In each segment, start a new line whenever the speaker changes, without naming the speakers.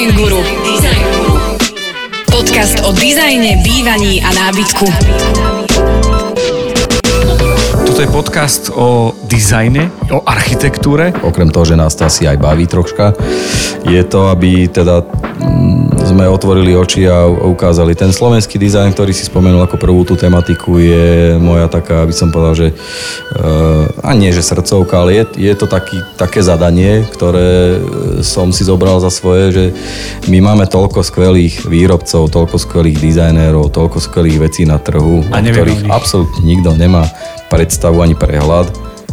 Design Guru. Podcast o dizajne, bývaní a nábytku.
Toto je podcast o dizajne, o architektúre.
Okrem toho, že nás to asi aj baví troška, je to, aby teda mm, sme otvorili oči a ukázali. Ten slovenský dizajn, ktorý si spomenul ako prvú tú tematiku, je moja taká, aby som povedal, že uh, a nie, že srdcovka, ale je, je to taký, také zadanie, ktoré som si zobral za svoje, že my máme toľko skvelých výrobcov, toľko skvelých dizajnérov, toľko skvelých vecí na trhu,
A
o ktorých absolútne nikto nemá predstavu ani prehľad.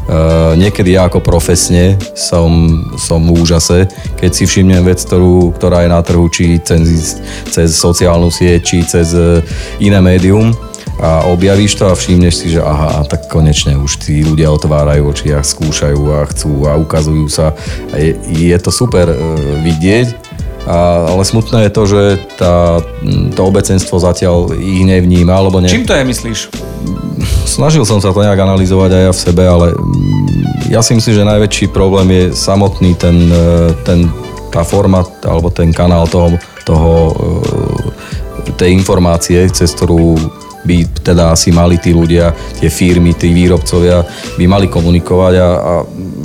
Uh, niekedy ja ako profesne som, som v úžase, keď si všimnem vec, ktorú, ktorá je na trhu, či cez, cez sociálnu sieť, či cez eh, iné médium a objavíš to a všimneš si, že aha, tak konečne už tí ľudia otvárajú oči a skúšajú a chcú a ukazujú sa. A je, je to super uh, vidieť, a, ale smutné je to, že tá, to obecenstvo zatiaľ ich nevníma, alebo ne,
Čím to je, myslíš?
Snažil som sa to nejak analyzovať aj ja v sebe, ale ja si myslím, že najväčší problém je samotný ten, e, ten tá forma alebo ten kanál toho, toho e, tej informácie, cez ktorú by teda asi mali tí ľudia, tie firmy, tí výrobcovia by mali komunikovať a, a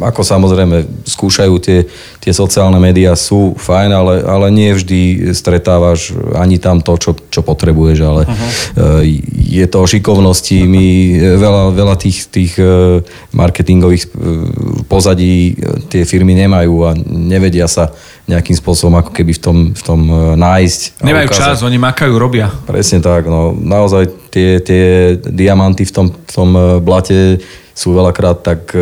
ako samozrejme skúšajú tie, tie sociálne médiá sú fajn, ale, ale nie vždy stretávaš ani tam to, čo, čo potrebuješ, ale uh-huh. je to o šikovnosti. My veľa, veľa tých, tých e, marketingových e, pozadí tie firmy nemajú a nevedia sa nejakým spôsobom ako keby v tom, v tom nájsť. a
Nemajú čas, oni makajú, robia.
Presne tak, no naozaj tie, tie diamanty v tom, v tom e, blate sú veľakrát tak e,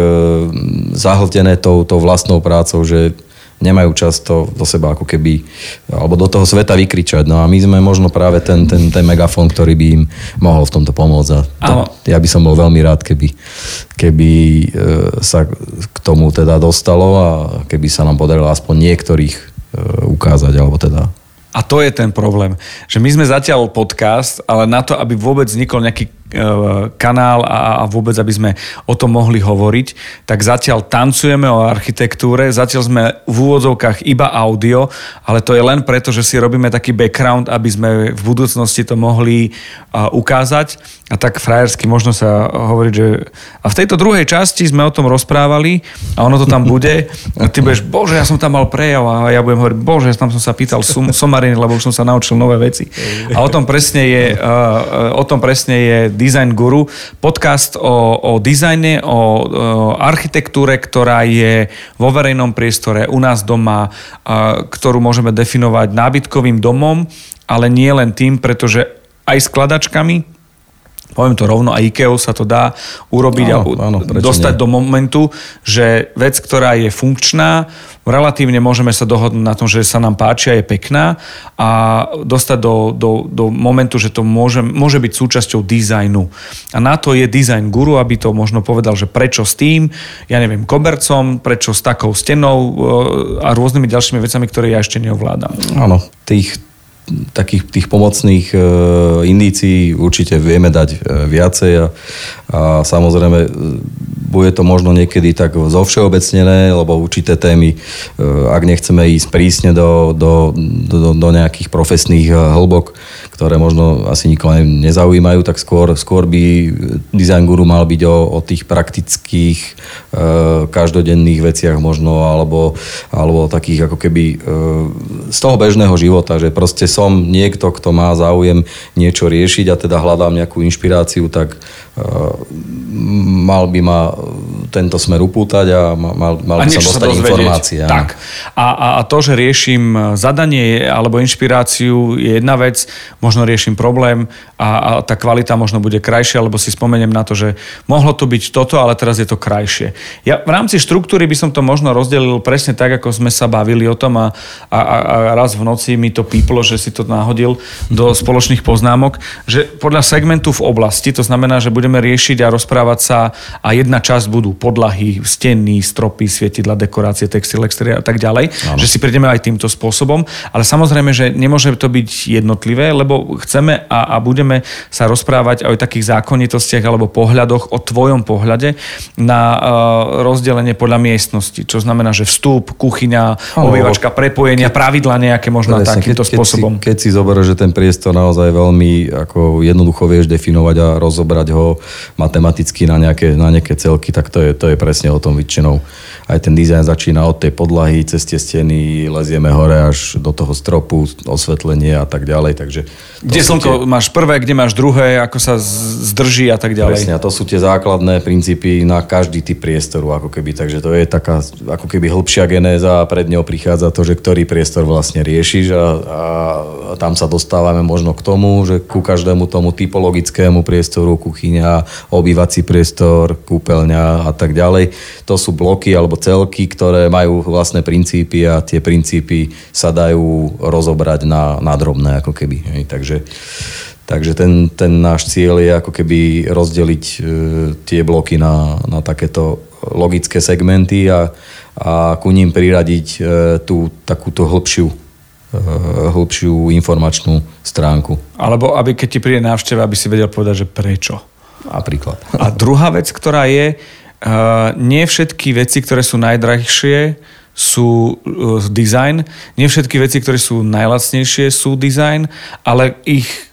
zahltené tou, tou vlastnou prácou, že nemajú čas to do seba ako keby, alebo do toho sveta vykričať. No a my sme možno práve ten, ten, ten megafón, ktorý by im mohol v tomto pomôcť. A to, ja by som bol veľmi rád, keby, keby e, sa k tomu teda dostalo a keby sa nám podarilo aspoň niektorých e, ukázať, alebo teda
A to je ten problém, že my sme zatiaľ podcast, ale na to, aby vôbec vznikol nejaký kanál a, a vôbec, aby sme o tom mohli hovoriť, tak zatiaľ tancujeme o architektúre, zatiaľ sme v úvodzovkách iba audio, ale to je len preto, že si robíme taký background, aby sme v budúcnosti to mohli a, ukázať. A tak frajersky možno sa hovoriť, že... A v tejto druhej časti sme o tom rozprávali a ono to tam bude. A ty budeš, bože, ja som tam mal prejav a ja budem hovoriť, bože, tam som sa pýtal sum, somariny, lebo už som sa naučil nové veci. A o tom presne je, uh, o tom presne je Design Guru, podcast o, o dizajne, o, o architektúre, ktorá je vo verejnom priestore, u nás doma, uh, ktorú môžeme definovať nábytkovým domom, ale nie len tým, pretože aj skladačkami, poviem to rovno, a IKEA sa to dá urobiť
Áno,
a
áno,
dostať
nie?
do momentu, že vec, ktorá je funkčná, relatívne môžeme sa dohodnúť na tom, že sa nám páči a je pekná a dostať do, do, do momentu, že to môže, môže byť súčasťou dizajnu. A na to je design guru, aby to možno povedal, že prečo s tým, ja neviem, kobercom, prečo s takou stenou e, a rôznymi ďalšími vecami, ktoré ja ešte neovládam.
Áno, tých takých tých pomocných e, indícií určite vieme dať e, viacej a, a samozrejme e, bude to možno niekedy tak zovšeobecnené, lebo určité témy, ak nechceme ísť prísne do, do, do, do nejakých profesných hĺbok, ktoré možno asi nikoho ne- nezaujímajú, tak skôr, skôr by design guru mal byť o, o tých praktických e, každodenných veciach možno, alebo, alebo takých ako keby e, z toho bežného života, že proste som niekto, kto má záujem niečo riešiť a teda hľadám nejakú inšpiráciu, tak e, mal by ma tento smer upútať a ma- mal, mal
A
by som dostať informácie.
Tak. A, a, a to, že riešim zadanie alebo inšpiráciu je jedna vec, možno riešim problém a, a tá kvalita možno bude krajšia, alebo si spomeniem na to, že mohlo to byť toto, ale teraz je to krajšie. Ja v rámci štruktúry by som to možno rozdelil presne tak, ako sme sa bavili o tom a, a, a a raz v noci mi to píplo, že si to náhodil do spoločných poznámok, že podľa segmentu v oblasti, to znamená, že budeme riešiť a rozprávať sa a jedna časť budú podlahy, steny, stropy, svietidla, dekorácie, textil, exteriér a tak ďalej. Ano. Že si prídeme aj týmto spôsobom. Ale samozrejme, že nemôže to byť jednotlivé, lebo chceme a, a budeme sa rozprávať aj o takých zákonitostiach alebo pohľadoch, o tvojom pohľade na uh, rozdelenie podľa miestnosti. Čo znamená, že vstup, kuchyňa, obývačka, prepojenia, pravidla nejaké možno Presne, takýmto keď, spôsobom.
Keď si, keď si zoberieš, že ten priestor naozaj veľmi ako jednoducho vieš definovať a rozobrať ho matematicky na nejaké, na nejaké celky, tak to je, to je presne o tom väčšinou. Aj ten dizajn začína od tej podlahy, cez tie steny, lezieme hore až do toho stropu, osvetlenie a tak ďalej. Takže
kde slnko tie... máš prvé, kde máš druhé, ako sa zdrží a tak ďalej.
Presne, a to sú tie základné princípy na každý typ priestoru, ako keby. Takže to je taká ako keby hĺbšia genéza a pred ňou prichádza to, že ktorý priestor vlastne riešiš a, a tam sa dostávame možno k tomu, že ku každému tomu typologickému priestoru, kuchyňa, obývací priestor, kúpeľňa a tak ďalej. To sú bloky alebo celky, ktoré majú vlastné princípy a tie princípy sa dajú rozobrať na, na drobné ako keby. Hej. Takže, takže ten, ten náš cieľ je ako keby rozdeliť e, tie bloky na, na takéto logické segmenty a, a ku ním priradiť e, tú takúto hĺbšiu e, hĺbšiu informačnú stránku.
Alebo aby keď ti príde návšteva, aby si vedel povedať, že prečo.
Napríklad.
A druhá vec, ktorá je, Uh, nie všetky veci, ktoré sú najdrahšie, sú uh, design. Nie všetky veci, ktoré sú najlacnejšie, sú design, ale ich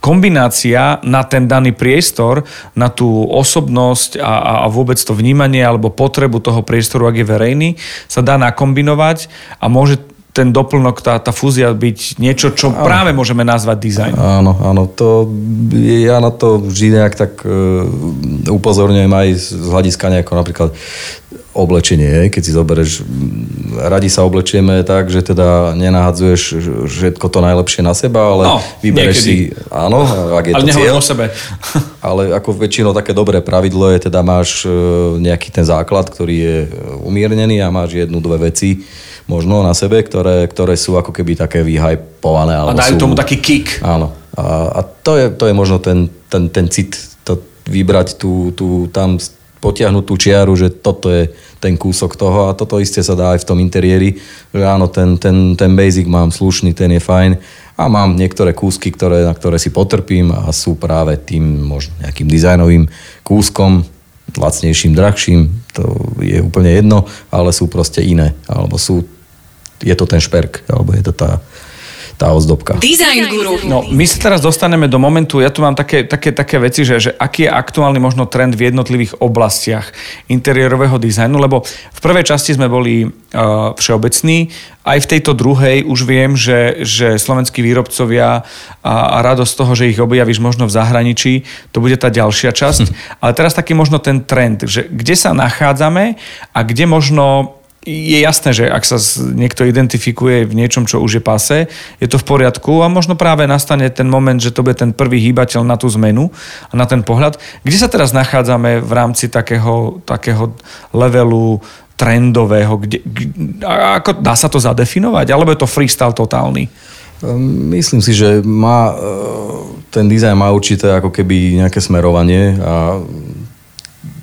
kombinácia na ten daný priestor, na tú osobnosť a, a vôbec to vnímanie alebo potrebu toho priestoru, ak je verejný, sa dá nakombinovať a môže ten doplnok, tá, tá fúzia byť niečo, čo áno. práve môžeme nazvať dizajn.
Áno, áno, to, ja na to vždy nejak tak uh, upozorňujem aj z hľadiska nejako napríklad oblečenie, keď si zoberieš, radi sa oblečieme tak, že teda nenahadzuješ všetko to najlepšie na seba, ale no, vybereš niekedy. si, áno, ak je
ale
to cieľ.
o sebe.
ale ako väčšinou také dobré pravidlo je, teda máš e, nejaký ten základ, ktorý je umiernený a máš jednu, dve veci, možno na sebe, ktoré, ktoré sú ako keby také vyhypované.
A dajú
sú,
tomu taký kick.
Áno. A, a to, je, to je možno ten, ten, ten cit, to vybrať tú, tú, tam potiahnuť tú čiaru, že toto je ten kúsok toho a toto isté sa dá aj v tom interiéri, že áno, ten, ten, ten basic mám slušný, ten je fajn a mám niektoré kúsky, ktoré, na ktoré si potrpím a sú práve tým možno nejakým dizajnovým kúskom, lacnejším, drahším, to je úplne jedno, ale sú proste iné, alebo sú je to ten šperk, alebo je to tá, tá ozdobka.
Design Guru.
No, my sa teraz dostaneme do momentu, ja tu mám také, také, také veci, že, že aký je aktuálny možno trend v jednotlivých oblastiach interiérového dizajnu, lebo v prvej časti sme boli uh, všeobecní, aj v tejto druhej už viem, že, že slovenskí výrobcovia a, a radosť toho, že ich objavíš možno v zahraničí, to bude tá ďalšia časť. Hm. Ale teraz taký možno ten trend, že kde sa nachádzame a kde možno je jasné, že ak sa niekto identifikuje v niečom, čo už je pase, je to v poriadku a možno práve nastane ten moment, že to bude ten prvý hýbateľ na tú zmenu a na ten pohľad. Kde sa teraz nachádzame v rámci takého, takého levelu trendového? Kde, ako, dá sa to zadefinovať? Alebo je to freestyle totálny?
Ehm, myslím si, že má, e, ten dizajn má určité ako keby nejaké smerovanie a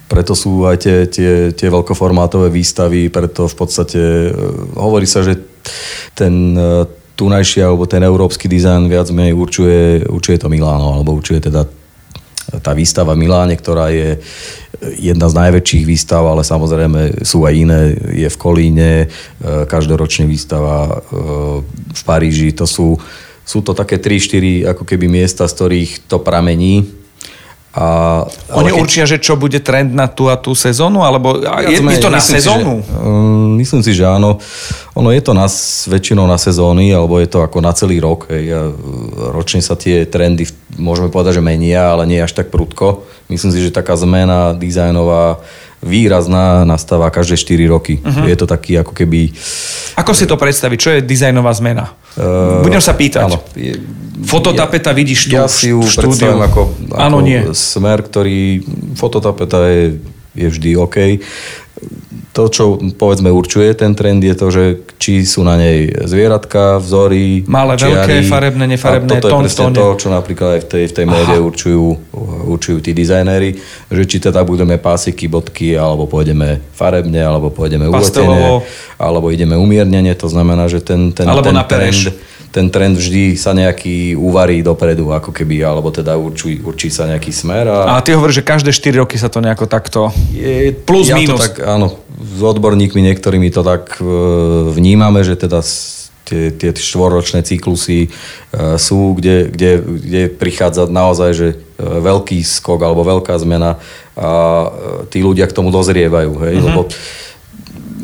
preto sú aj tie, tie, tie veľkoformátové výstavy, preto v podstate e, hovorí sa, že ten e, tunajší alebo ten európsky dizajn viac menej určuje, určuje to Miláno, alebo určuje teda tá výstava v Miláne, ktorá je jedna z najväčších výstav, ale samozrejme sú aj iné. Je v Kolíne, e, každoročne výstava v Paríži. To sú, sú to také 3-4 ako keby miesta, z ktorých to pramení
a, Oni keď... určia, že čo bude trend na tú a tú sezónu? Alebo je, je to na sezónu?
Si, že, um, myslím si, že áno. Ono je to na, väčšinou na sezóny, alebo je to ako na celý rok. Hej. A ročne sa tie trendy, môžeme povedať, že menia, ale nie až tak prudko. Myslím si, že taká zmena dizajnová výrazná nastáva každé 4 roky. Uh-huh. Je to taký ako keby...
Ako si to predstaviť? Čo je dizajnová zmena? Uh, Budem sa pýtať. Áno. Fototapeta ja, vidíš tu
Ja si ju predstavím ako, ako
áno, nie.
smer, ktorý... Fototapeta je, je vždy OK. To, čo povedzme určuje ten trend, je to, že či sú na nej zvieratka, vzory,
Malé, čiary, veľké, farebné, nefarebné,
a toto je presne to, čo napríklad aj v tej, v tej móde určujú, určujú tí dizajnéri, že či teda budeme pásiky, bodky, alebo pôjdeme farebne, alebo pôjdeme uletenie, alebo ideme umiernenie, to znamená, že ten, ten,
alebo
ten
na
trend, ten trend vždy sa nejaký uvarí dopredu, ako keby, alebo teda určí, určí sa nejaký smer.
A, a ty hovoríš, že každé 4 roky sa to nejako takto je, plus
ja
minus.
To tak, áno, s odborníkmi niektorými to tak e, vnímame, že teda tie, tie štvoročné cyklusy e, sú, kde, kde, kde prichádza naozaj že e, veľký skok alebo veľká zmena a tí ľudia k tomu dozrievajú. Hej? Mm-hmm. Lebo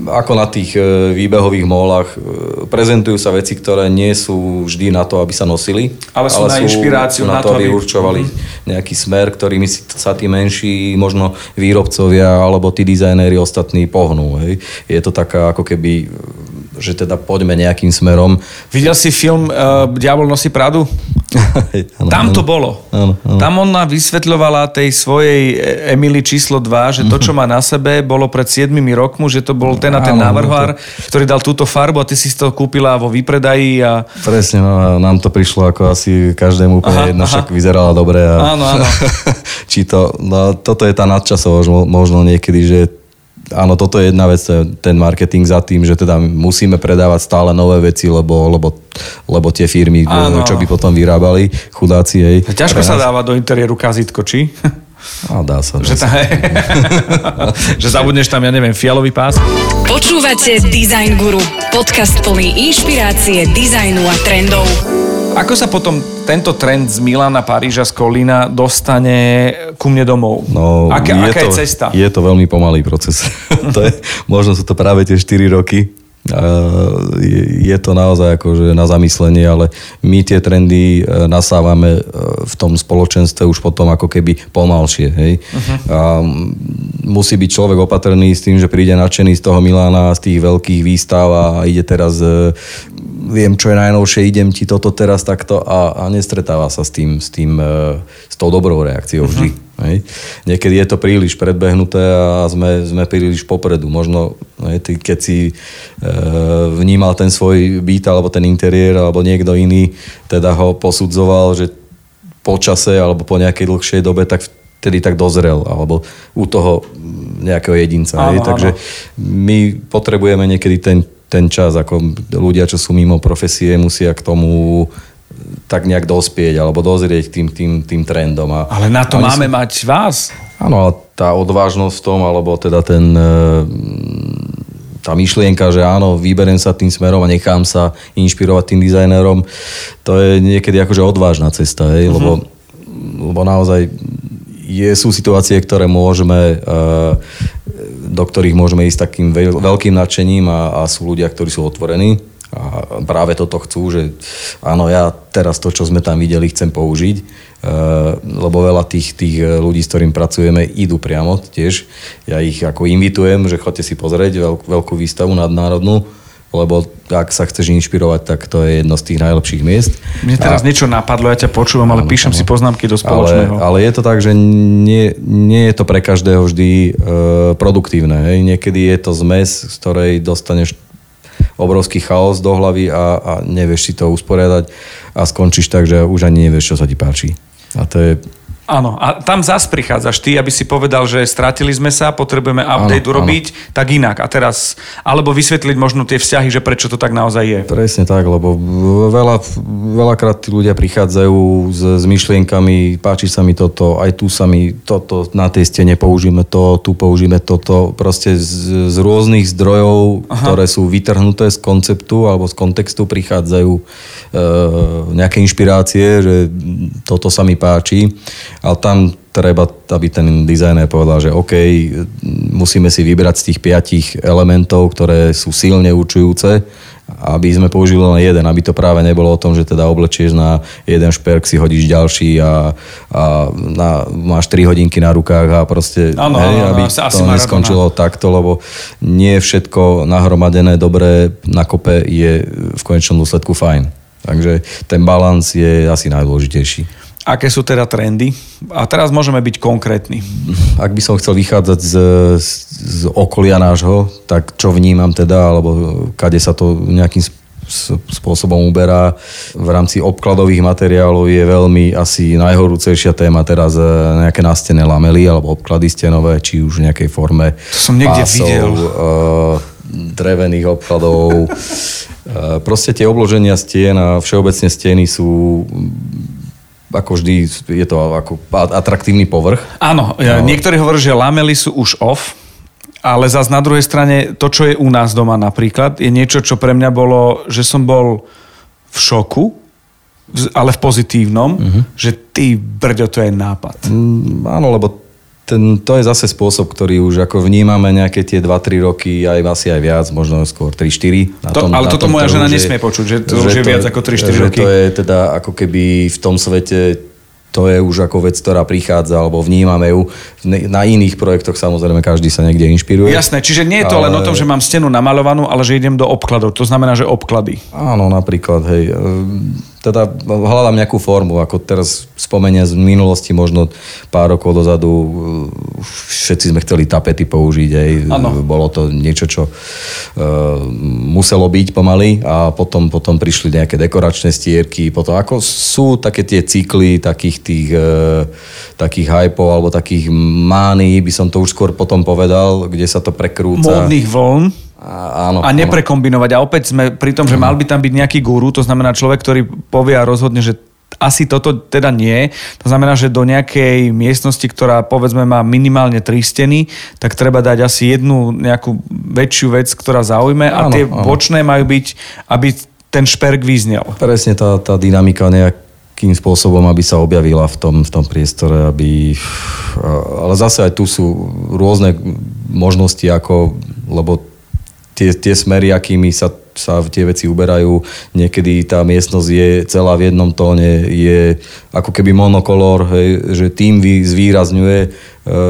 ako na tých e, výbehových molách e, prezentujú sa veci, ktoré nie sú vždy na to, aby sa nosili.
Ale sú ale na sú inšpiráciu,
na, to, aby určovali mm-hmm. nejaký smer, ktorými sa tí menší možno výrobcovia alebo tí dizajnéri ostatní pohnú. Hej. Je to taká ako keby že teda poďme nejakým smerom.
Videl si film uh, Diabol nosí Pradu? ano, Tam to bolo. Ano, ano. Tam ona vysvetľovala tej svojej Emily číslo 2, že to, čo má na sebe, bolo pred 7 rokmi, že to bol ten a ten návrhár, to... ktorý dal túto farbu a ty si to kúpila vo výpredaji. A...
Presne, no, nám to prišlo ako asi každému úplne aha, jedno, však vyzerala dobre. A...
Áno, áno.
Či to, no, toto je tá nadčasovosť možno niekedy, že áno, toto je jedna vec, ten marketing za tým, že teda musíme predávať stále nové veci, lebo, lebo, lebo tie firmy, áno. čo by potom vyrábali, chudáci jej.
Ťažko sa dáva do interiéru kazitko, či?
A dá sa. Dá
že,
sa.
že zabudneš tam, ja neviem, fialový pás?
Počúvate Design Guru, podcast plný inšpirácie, dizajnu a trendov.
Ako sa potom tento trend z Milana, Paríža, z Kolína dostane ku mne domov?
No,
aká, je, aká to, je cesta?
Je to veľmi pomalý proces. to je, možno sú to práve tie 4 roky, je to naozaj akože na zamyslenie, ale my tie trendy e, nasávame e, v tom spoločenstve už potom ako keby pomalšie. Hej? Uh-huh. A musí byť človek opatrný s tým, že príde nadšený z toho Milána, z tých veľkých výstav a ide teraz e, viem, čo je najnovšie, idem ti toto teraz takto a, a nestretáva sa s tým, s tým, e, s tou dobrou reakciou vždy. Uh-huh. Hej. Niekedy je to príliš predbehnuté a sme, sme príliš popredu. Možno, hej, ty, keď si e, vnímal ten svoj byt alebo ten interiér alebo niekto iný, teda ho posudzoval, že po čase alebo po nejakej dlhšej dobe, tak vtedy tak dozrel, alebo u toho nejakého jedinca. Áno, hej. Takže my potrebujeme niekedy ten ten čas, ako ľudia, čo sú mimo profesie, musia k tomu tak nejak dospieť alebo dozrieť tým, tým, tým trendom. A,
Ale na to máme sú... mať vás.
Áno, ale tá odvážnosť v tom, alebo teda ten, e, tá myšlienka, že áno, vyberiem sa tým smerom a nechám sa inšpirovať tým dizajnerom, to je niekedy akože odvážna cesta, hej, uh-huh. lebo, lebo naozaj je, sú situácie, ktoré môžeme uh, do ktorých môžeme ísť takým veľkým nadšením a, a sú ľudia, ktorí sú otvorení a práve toto chcú, že áno, ja teraz to, čo sme tam videli, chcem použiť, e, lebo veľa tých, tých ľudí, s ktorým pracujeme, idú priamo tiež. Ja ich ako invitujem, že chodte si pozrieť veľkú výstavu nadnárodnú, lebo ak sa chceš inšpirovať, tak to je jedno z tých najlepších miest.
Mne teraz a... niečo napadlo, ja ťa počúvam, ale áno, píšem áno. si poznámky do spoločného.
Ale, ale je to tak, že nie, nie je to pre každého vždy e, produktívne. Hej. Niekedy je to zmes, z ktorej dostaneš obrovský chaos do hlavy a, a nevieš si to usporiadať a skončíš tak, že už ani nevieš, čo sa ti páči. A to je
Áno, a tam zas prichádzaš ty, aby si povedal, že stratili sme sa, potrebujeme update áno, urobiť, áno. tak inak. A teraz, alebo vysvetliť možno tie vzťahy, že prečo to tak naozaj je.
Presne tak, lebo veľa, veľakrát tí ľudia prichádzajú s, s myšlienkami, páči sa mi toto, aj tu sa mi toto, na tej stene použijeme to, tu použijeme toto, proste z, z rôznych zdrojov, Aha. ktoré sú vytrhnuté z konceptu alebo z kontextu prichádzajú e, nejaké inšpirácie, že toto sa mi páči ale tam treba, aby ten dizajner povedal, že OK, musíme si vybrať z tých piatich elementov, ktoré sú silne určujúce, aby sme použili len jeden, aby to práve nebolo o tom, že teda oblečieš na jeden šperk, si hodíš ďalší a, a na, máš 3 hodinky na rukách a proste,
ano, hej, ano,
aby
asi,
to asi neskončilo maradona. takto, lebo nie všetko nahromadené dobre na kope je v konečnom dôsledku fajn. Takže ten balans je asi najdôležitejší.
Aké sú teda trendy? A teraz môžeme byť konkrétni.
Ak by som chcel vychádzať z, z okolia nášho, tak čo vnímam teda, alebo kade sa to nejakým spôsobom uberá. V rámci obkladových materiálov je veľmi asi najhorúcejšia téma teraz e, nejaké nastené lamely alebo obklady stenové, či už v nejakej forme
To som niekde
pásov,
videl.
e, drevených obkladov. E, Proste tie obloženia stien a všeobecne steny sú ako vždy, je to ako atraktívny povrch.
Áno, no. niektorí hovorí, že lamely sú už off, ale zase na druhej strane to, čo je u nás doma napríklad, je niečo, čo pre mňa bolo, že som bol v šoku, ale v pozitívnom, uh-huh. že ty brďo, to je nápad.
Mm, Áno, lebo ten, to je zase spôsob, ktorý už ako vnímame nejaké tie 2-3 roky, aj asi aj viac, možno skôr 3-4. na
To- ale toto moja žena nesmie počuť, že to už je viac ako 3-4
že
roky.
to je teda ako keby v tom svete to je už ako vec, ktorá prichádza, alebo vnímame ju. Na iných projektoch samozrejme každý sa niekde inšpiruje.
Jasné, čiže nie je to ale... len o tom, že mám stenu namalovanú, ale že idem do obkladov. To znamená, že obklady.
Áno, napríklad, hej. Teda hľadám nejakú formu, ako teraz spomeniem z minulosti, možno pár rokov dozadu ehm, všetci sme chceli tapety použiť, hej.
Áno.
Bolo to niečo, čo ehm, muselo byť pomaly a potom, potom prišli nejaké dekoračné stierky, potom ako sú také tie cykly takých tých ehm, takých hypov alebo takých mány, by som to už skôr potom povedal, kde sa to prekrúca.
Módnych vln.
A, áno,
A neprekombinovať. A opäť sme pri tom, že mal by tam byť nejaký guru, to znamená človek, ktorý povie a rozhodne, že asi toto teda nie. To znamená, že do nejakej miestnosti, ktorá povedzme má minimálne tri steny, tak treba dať asi jednu nejakú väčšiu vec, ktorá zaujme a
Áno,
tie
áno.
bočné majú byť, aby ten šperk vyznel.
Presne tá, tá dynamika nejakým spôsobom, aby sa objavila v tom, v tom priestore, aby... Ale zase aj tu sú rôzne možnosti, ako, lebo tie, tie smery, akými sa, sa tie veci uberajú, niekedy tá miestnosť je celá v jednom tóne, je ako keby monokolor, hej, že tým zvýrazňuje e,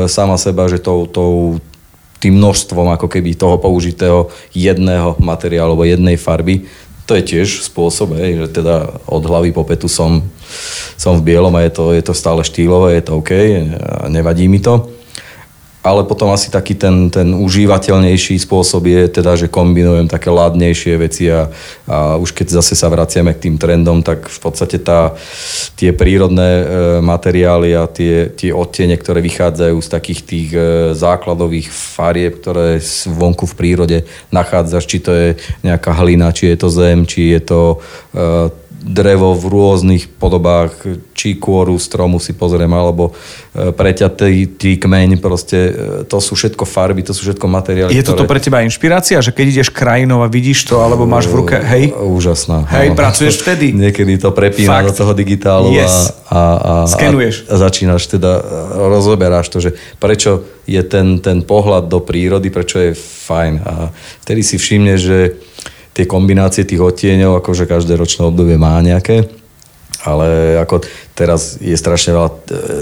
sama seba, že tou, tou, tým množstvom ako keby toho použitého jedného materiálu alebo jednej farby. To je tiež spôsob, hej, že teda od hlavy po petu som, som v bielom a je to, je to stále štýlové, je to OK, nevadí mi to. Ale potom asi taký ten, ten užívateľnejší spôsob je teda, že kombinujem také ladnejšie veci a, a už keď zase sa vraciame k tým trendom, tak v podstate tá, tie prírodné e, materiály a tie, tie odtiene, ktoré vychádzajú z takých tých e, základových farieb, ktoré vonku v prírode nachádzaš, či to je nejaká hlina, či je to zem, či je to e, drevo v rôznych podobách, či kôru stromu si pozriem, alebo e, preťatý tý kmeň, proste e, to sú všetko farby, to sú všetko materiály,
Je toto pre teba inšpirácia, že keď ideš krajinou a vidíš to, alebo máš v ruke, hej,
Úžasná.
Hej,
áno.
pracuješ vtedy?
Niekedy to prepína
Fakt?
do toho digitálu
Yes.
a, a, a,
Skenuješ.
a, a začínaš teda, e, rozoberáš to, že prečo je ten, ten pohľad do prírody, prečo je fajn. A vtedy si všimne, že tie kombinácie tých odtieňov, akože každé ročné obdobie má nejaké, ale ako teraz je strašne veľa e,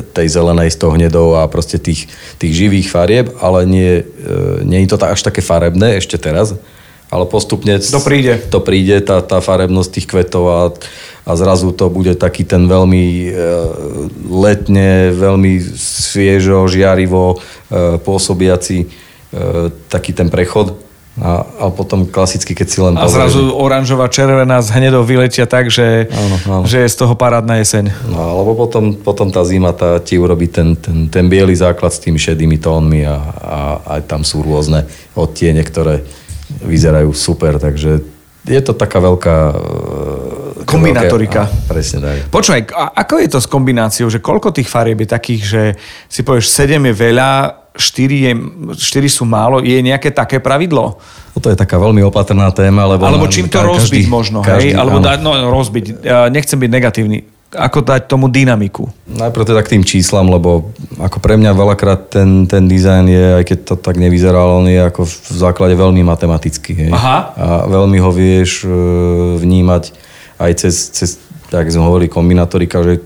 tej zelenej s tou hnedou a proste tých, tých živých farieb, ale nie, e, nie je to až také farebné ešte teraz, ale postupne
To príde.
to príde, tá, tá farebnosť tých kvetov a, a zrazu to bude taký ten veľmi e, letne, veľmi sviežo, žiarivo e, pôsobiaci e, taký ten prechod a, a potom klasicky, keď si len
a
pozrieš-
zrazu oranžová, červená s hnedou vyletia tak, že,
Áno, áno.
že je z toho parádna jeseň.
No, alebo potom, potom tá zima tá ti urobí ten, ten, ten biely základ s tými šedými tónmi a, a tam sú rôzne odtiene, ktoré vyzerajú super, takže je to taká veľká...
Kombinatorika.
veľké- á, presne tak.
Počúvaj, a ako je to s kombináciou, že koľko tých farieb je takých, že si povieš 7 je veľa, 4, je, 4 sú málo, je nejaké také pravidlo?
Toto je taká veľmi opatrná téma, lebo...
Alebo čím to
ka-
rozbiť možno, hej? Alebo dať, no rozbiť, nechcem byť negatívny. Ako dať tomu dynamiku?
Najprv teda k tým číslam, lebo ako pre mňa veľakrát ten, ten dizajn je, aj keď to tak nevyzerá, on je ako v základe veľmi matematický. Hej?
Aha.
A veľmi ho vieš e, vnímať aj cez, cez tak sme hovorili, kombinatorika, že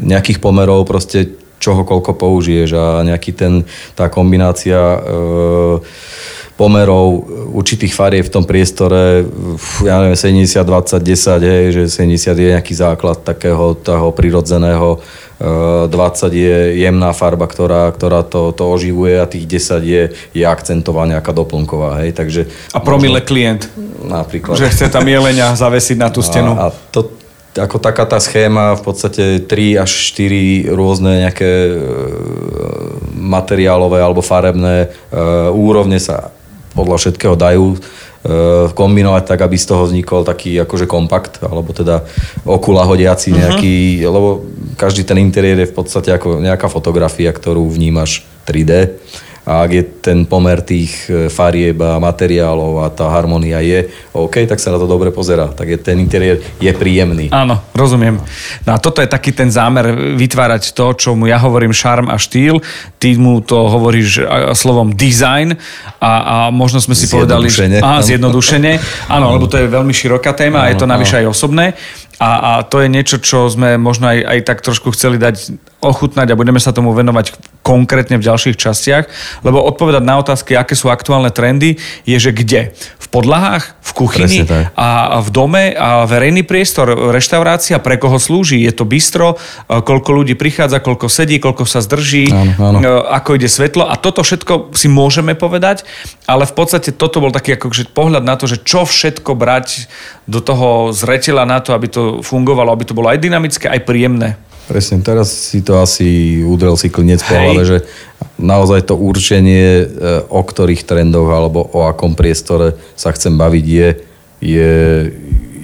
nejakých pomerov proste čoho koľko použiješ a nejaký ten, tá kombinácia e, pomerov určitých farieb v tom priestore, ja neviem, 70, 20, 10, hej, že 70 je nejaký základ takého toho prirodzeného, 20 je jemná farba, ktorá, ktorá to, to oživuje a tých 10 je, je akcentová nejaká doplnková, hej, takže...
A promile klient.
Napríklad.
Že chce tam jelenia zavesiť na tú stenu.
A, a to, ako taká tá schéma, v podstate 3 až 4 rôzne nejaké e, materiálové alebo farebné e, úrovne sa podľa všetkého dajú kombinovať tak, aby z toho vznikol taký akože kompakt, alebo teda okula hodiaci mhm. nejaký, uh-huh. lebo každý ten interiér je v podstate ako nejaká fotografia, ktorú vnímaš 3D a ak je ten pomer tých e, farieb a materiálov a tá harmonia je OK, tak sa na to dobre pozera. Tak je, ten interiér je príjemný.
Áno, rozumiem. No a toto je taký ten zámer vytvárať to, čo mu ja hovorím šarm a štýl. Ty mu to hovoríš slovom design a, a možno sme si povedali... Á, zjednodušene. Áno, lebo to je veľmi široká téma a je to navyše aj osobné. A, a to je niečo, čo sme možno aj, aj tak trošku chceli dať ochutnať a budeme sa tomu venovať konkrétne v ďalších častiach, lebo odpovedať na otázky, aké sú aktuálne trendy, je, že kde? V podlahách, v kuchyni a v dome a verejný priestor, reštaurácia, pre koho slúži? Je to bistro, koľko ľudí prichádza, koľko sedí, koľko sa zdrží, áno, áno. ako ide svetlo a toto všetko si môžeme povedať, ale v podstate toto bol taký akože pohľad na to, že čo všetko brať do toho zretela na to, aby to fungovalo, aby to bolo aj dynamické, aj príjemné.
Presne, teraz si to asi udrel si klinec po hlave, že naozaj to určenie, e, o ktorých trendoch alebo o akom priestore sa chcem baviť je, je,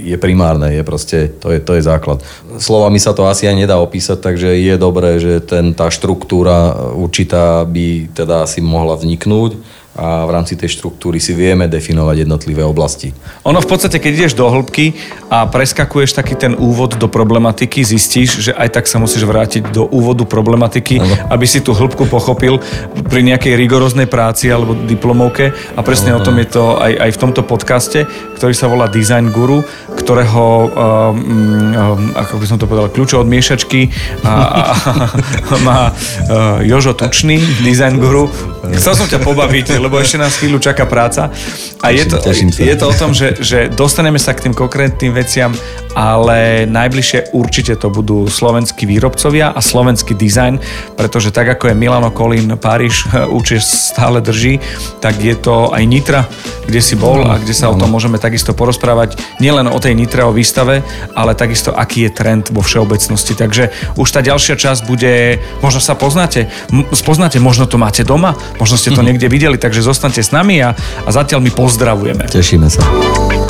je primárne, je proste, to je, to je základ. Slovami sa to asi aj nedá opísať, takže je dobré, že ten, tá štruktúra určitá by teda asi mohla vzniknúť a v rámci tej štruktúry si vieme definovať jednotlivé oblasti.
Ono v podstate, keď ideš do hĺbky a preskakuješ taký ten úvod do problematiky, zistíš, že aj tak sa musíš vrátiť do úvodu problematiky, ano. aby si tú hĺbku pochopil pri nejakej rigoróznej práci alebo diplomovke a presne ano. o tom je to aj, aj v tomto podcaste, ktorý sa volá Design Guru, ktorého, um, ako by som to povedal, kľúče od miešačky a, a, a má uh, Jožo Tučný, Design Guru. Chcel som ťa pobaviť, lebo ešte nás chvíľu čaká práca. A je to, je to o tom, že, že dostaneme sa k tým konkrétnym veciam, ale najbližšie určite to budú slovenskí výrobcovia a slovenský dizajn, pretože tak ako je Milano, Kolín, Paríž určite stále drží, tak je to aj Nitra, kde si bol a kde sa o tom môžeme takisto porozprávať. Nielen o tej Nitre, o výstave, ale takisto aký je trend vo všeobecnosti. Takže už tá ďalšia časť bude, možno sa poznáte, spoznáte, možno to máte doma, možno ste to niekde videli, takže zostaňte s nami a, a zatiaľ my pozdravujeme.
Tešíme sa.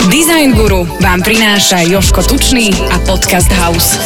Design Guru vám prináša Joško Tučný a Podcast House.